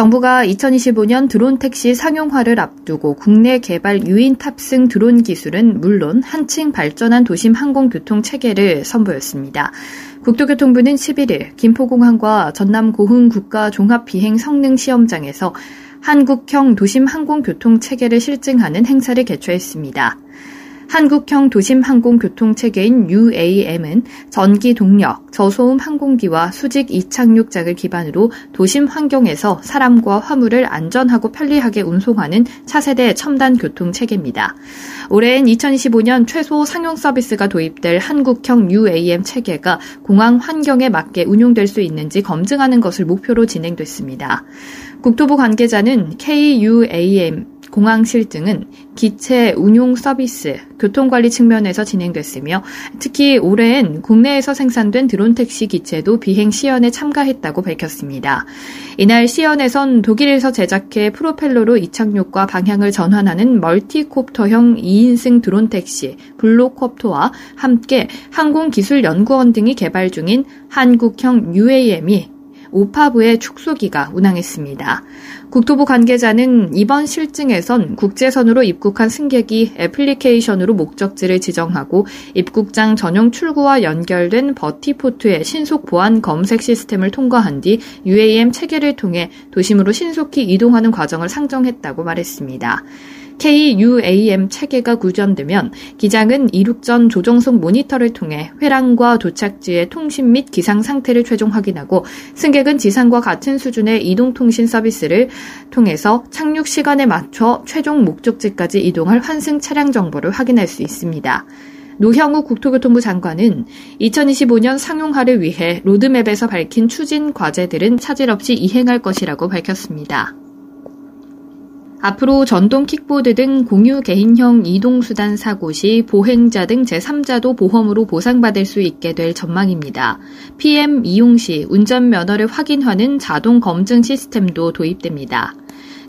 정부가 2025년 드론 택시 상용화를 앞두고 국내 개발 유인 탑승 드론 기술은 물론 한층 발전한 도심 항공교통 체계를 선보였습니다. 국토교통부는 11일 김포공항과 전남 고흥 국가 종합 비행 성능 시험장에서 한국형 도심 항공교통 체계를 실증하는 행사를 개최했습니다. 한국형 도심 항공 교통 체계인 UAM은 전기 동력, 저소음 항공기와 수직 이착륙작을 기반으로 도심 환경에서 사람과 화물을 안전하고 편리하게 운송하는 차세대 첨단 교통 체계입니다. 올해엔 2025년 최소 상용 서비스가 도입될 한국형 UAM 체계가 공항 환경에 맞게 운용될 수 있는지 검증하는 것을 목표로 진행됐습니다. 국토부 관계자는 KUAM 공항 실증은 기체 운용 서비스, 교통관리 측면에서 진행됐으며 특히 올해엔 국내에서 생산된 드론 택시 기체도 비행 시연에 참가했다고 밝혔습니다. 이날 시연에선 독일에서 제작해 프로펠러로 이착륙과 방향을 전환하는 멀티콥터형 2인승 드론 택시 블로콥터와 함께 항공기술연구원 등이 개발 중인 한국형 UAM이 오파부의 축소기가 운항했습니다. 국토부 관계자는 이번 실증에선 국제선으로 입국한 승객이 애플리케이션으로 목적지를 지정하고 입국장 전용 출구와 연결된 버티포트의 신속 보안 검색 시스템을 통과한 뒤 UAM 체계를 통해 도심으로 신속히 이동하는 과정을 상정했다고 말했습니다. KUAM 체계가 구전되면 기장은 이륙 전 조정석 모니터를 통해 회랑과 도착지의 통신 및 기상 상태를 최종 확인하고 승객은 지상과 같은 수준의 이동통신 서비스를 통해서 착륙 시간에 맞춰 최종 목적지까지 이동할 환승 차량 정보를 확인할 수 있습니다. 노형우 국토교통부 장관은 2025년 상용화를 위해 로드맵에서 밝힌 추진 과제들은 차질 없이 이행할 것이라고 밝혔습니다. 앞으로 전동 킥보드 등 공유 개인형 이동수단 사고 시 보행자 등 제3자도 보험으로 보상받을 수 있게 될 전망입니다. PM 이용 시 운전면허를 확인하는 자동 검증 시스템도 도입됩니다.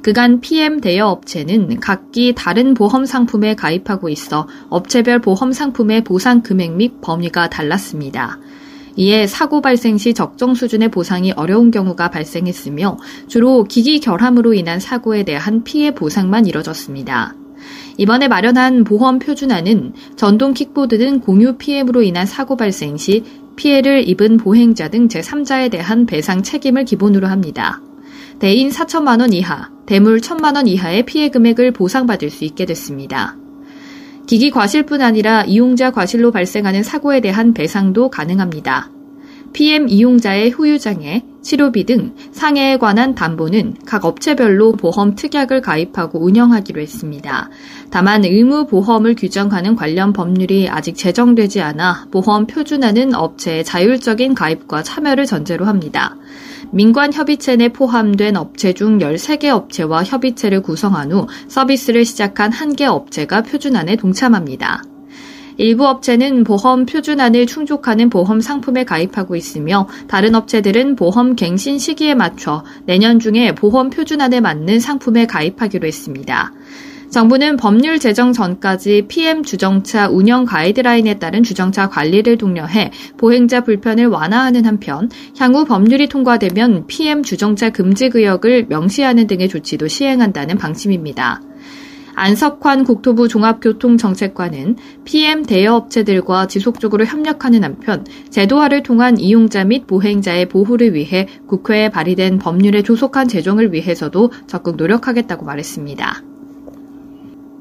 그간 PM 대여 업체는 각기 다른 보험 상품에 가입하고 있어 업체별 보험 상품의 보상 금액 및 범위가 달랐습니다. 이에 사고 발생 시 적정 수준의 보상이 어려운 경우가 발생했으며 주로 기기 결함으로 인한 사고에 대한 피해 보상만 이뤄졌습니다. 이번에 마련한 보험 표준화는 전동 킥보드 등 공유 PM으로 인한 사고 발생 시 피해를 입은 보행자 등 제3자에 대한 배상 책임을 기본으로 합니다. 대인 4천만 원 이하, 대물 1천만 원 이하의 피해 금액을 보상받을 수 있게 됐습니다. 기기 과실뿐 아니라 이용자 과실로 발생하는 사고에 대한 배상도 가능합니다. PM 이용자의 후유장애, 치료비 등 상해에 관한 담보는 각 업체별로 보험 특약을 가입하고 운영하기로 했습니다. 다만 의무 보험을 규정하는 관련 법률이 아직 제정되지 않아 보험 표준화는 업체의 자율적인 가입과 참여를 전제로 합니다. 민관 협의체 내 포함된 업체 중 13개 업체와 협의체를 구성한 후 서비스를 시작한 한 개 업체가 표준안에 동참합니다. 일부 업체는 보험 표준안을 충족하는 보험 상품에 가입하고 있으며 다른 업체들은 보험 갱신 시기에 맞춰 내년 중에 보험 표준안에 맞는 상품에 가입하기로 했습니다. 정부는 법률 제정 전까지 PM 주정차 운영 가이드라인에 따른 주정차 관리를 독려해 보행자 불편을 완화하는 한편 향후 법률이 통과되면 PM 주정차 금지 구역을 명시하는 등의 조치도 시행한다는 방침입니다. 안석환 국토부 종합교통정책관은 PM 대여업체들과 지속적으로 협력하는 한편 제도화를 통한 이용자 및 보행자의 보호를 위해 국회에 발의된 법률의 조속한 제정을 위해서도 적극 노력하겠다고 말했습니다.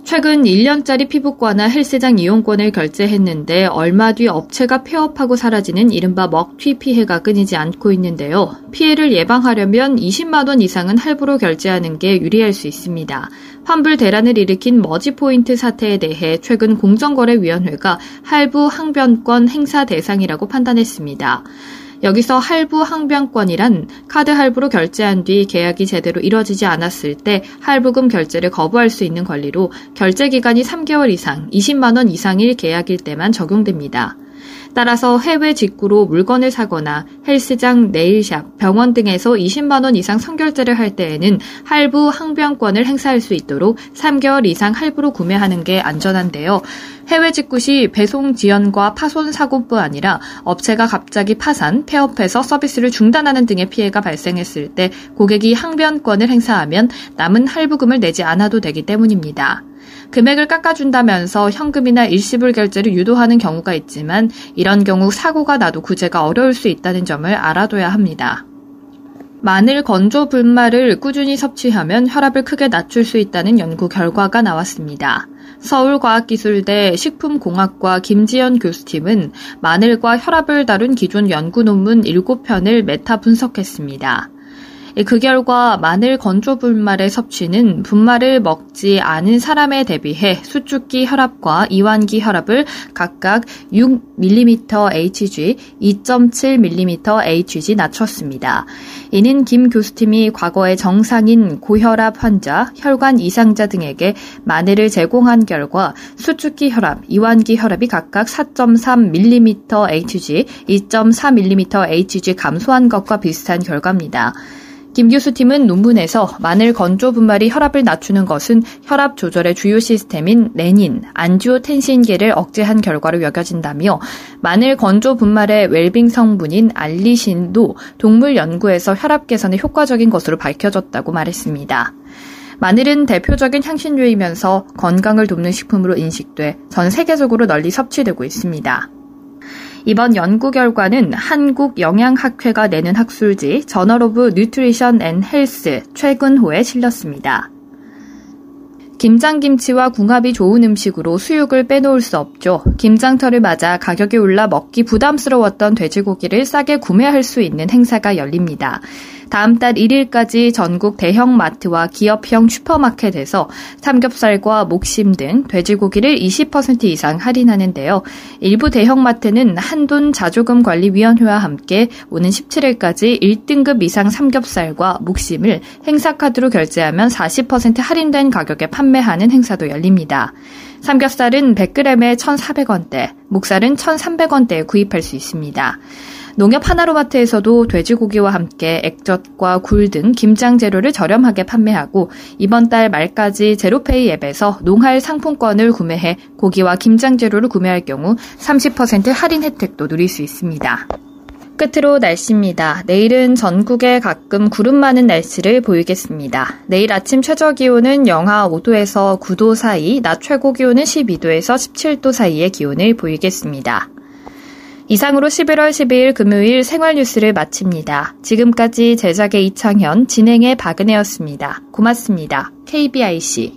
최근 1년짜리 피부과나 헬스장 이용권을 결제했는데 얼마 뒤 업체가 폐업하고 사라지는 이른바 먹튀 피해가 끊이지 않고 있는데요. 피해를 예방하려면 20만원 이상은 할부로 결제하는 게 유리할 수 있습니다. 환불 대란을 일으킨 머지포인트 사태에 대해 최근 공정거래위원회가 할부 항변권 행사 대상이라고 판단했습니다. 여기서 할부 항변권이란 카드 할부로 결제한 뒤 계약이 제대로 이뤄지지 않았을 때 할부금 결제를 거부할 수 있는 권리로 결제 기간이 3개월 이상 20만 원 이상일 계약일 때만 적용됩니다. 따라서 해외 직구로 물건을 사거나 헬스장, 네일샵, 병원 등에서 20만 원 이상 선결제를 할 때에는 할부 항변권을 행사할 수 있도록 3개월 이상 할부로 구매하는 게 안전한데요. 해외 직구 시 배송 지연과 파손 사고뿐 아니라 업체가 갑자기 파산, 폐업해서 서비스를 중단하는 등의 피해가 발생했을 때 고객이 항변권을 행사하면 남은 할부금을 내지 않아도 되기 때문입니다. 금액을 깎아준다면서 현금이나 일시불 결제를 유도하는 경우가 있지만 이런 경우 사고가 나도 구제가 어려울 수 있다는 점을 알아둬야 합니다. 마늘 건조 분말을 꾸준히 섭취하면 혈압을 크게 낮출 수 있다는 연구 결과가 나왔습니다. 서울과학기술대 식품공학과 김지연 교수팀은 마늘과 혈압을 다룬 기존 연구 논문 7편을 메타 분석했습니다. 예, 그 결과 마늘 건조 분말의 섭취는 분말을 먹지 않은 사람에 대비해 수축기 혈압과 이완기 혈압을 각각 6mm Hg, 2.7mm Hg 낮췄습니다. 이는 김 교수팀이 과거에 정상인 고혈압 환자, 혈관 이상자 등에게 마늘을 제공한 결과 수축기 혈압, 이완기 혈압이 각각 4.3mm Hg, 2.4mm Hg 감소한 것과 비슷한 결과입니다. 김 교수 팀은 논문에서 마늘 건조 분말이 혈압을 낮추는 것은 혈압 조절의 주요 시스템인 레닌, 안지오텐신계를 억제한 결과로 여겨진다며 마늘 건조 분말의 웰빙 성분인 알리신도 동물 연구에서 혈압 개선에 효과적인 것으로 밝혀졌다고 말했습니다. 마늘은 대표적인 향신료이면서 건강을 돕는 식품으로 인식돼 전 세계적으로 널리 섭취되고 있습니다. 이번 연구 결과는 한국영양학회가 내는 학술지 Journal of Nutrition and Health 최근호에 실렸습니다. 김장김치와 궁합이 좋은 음식으로 수육을 빼놓을 수 없죠. 김장철을 맞아 가격이 올라 먹기 부담스러웠던 돼지고기를 싸게 구매할 수 있는 행사가 열립니다. 다음 달 1일까지 전국 대형 마트와 기업형 슈퍼마켓에서 삼겹살과 목심 등 돼지고기를 20% 이상 할인하는데요. 일부 대형 마트는 한돈 자조금 관리위원회와 함께 오는 17일까지 1등급 이상 삼겹살과 목심을 행사카드로 결제하면 40% 할인된 가격에 판매하는 행사도 열립니다. 삼겹살은 100g에 1,400원대, 목살은 1,300원대에 구입할 수 있습니다. 농협 하나로마트에서도 돼지고기와 함께 액젓과 굴 등 김장 재료를 저렴하게 판매하고 이번 달 말까지 제로페이 앱에서 농할 상품권을 구매해 고기와 김장 재료를 구매할 경우 30% 할인 혜택도 누릴 수 있습니다. 끝으로 날씨입니다. 내일은 전국에 가끔 구름 많은 날씨를 보이겠습니다. 내일 아침 최저 기온은 영하 5도에서 9도 사이, 낮 최고 기온은 12도에서 17도 사이의 기온을 보이겠습니다. 이상으로 11월 12일 금요일 생활 뉴스를 마칩니다. 지금까지 제작의 이창현, 진행의 박은혜였습니다. 고맙습니다. KBIC.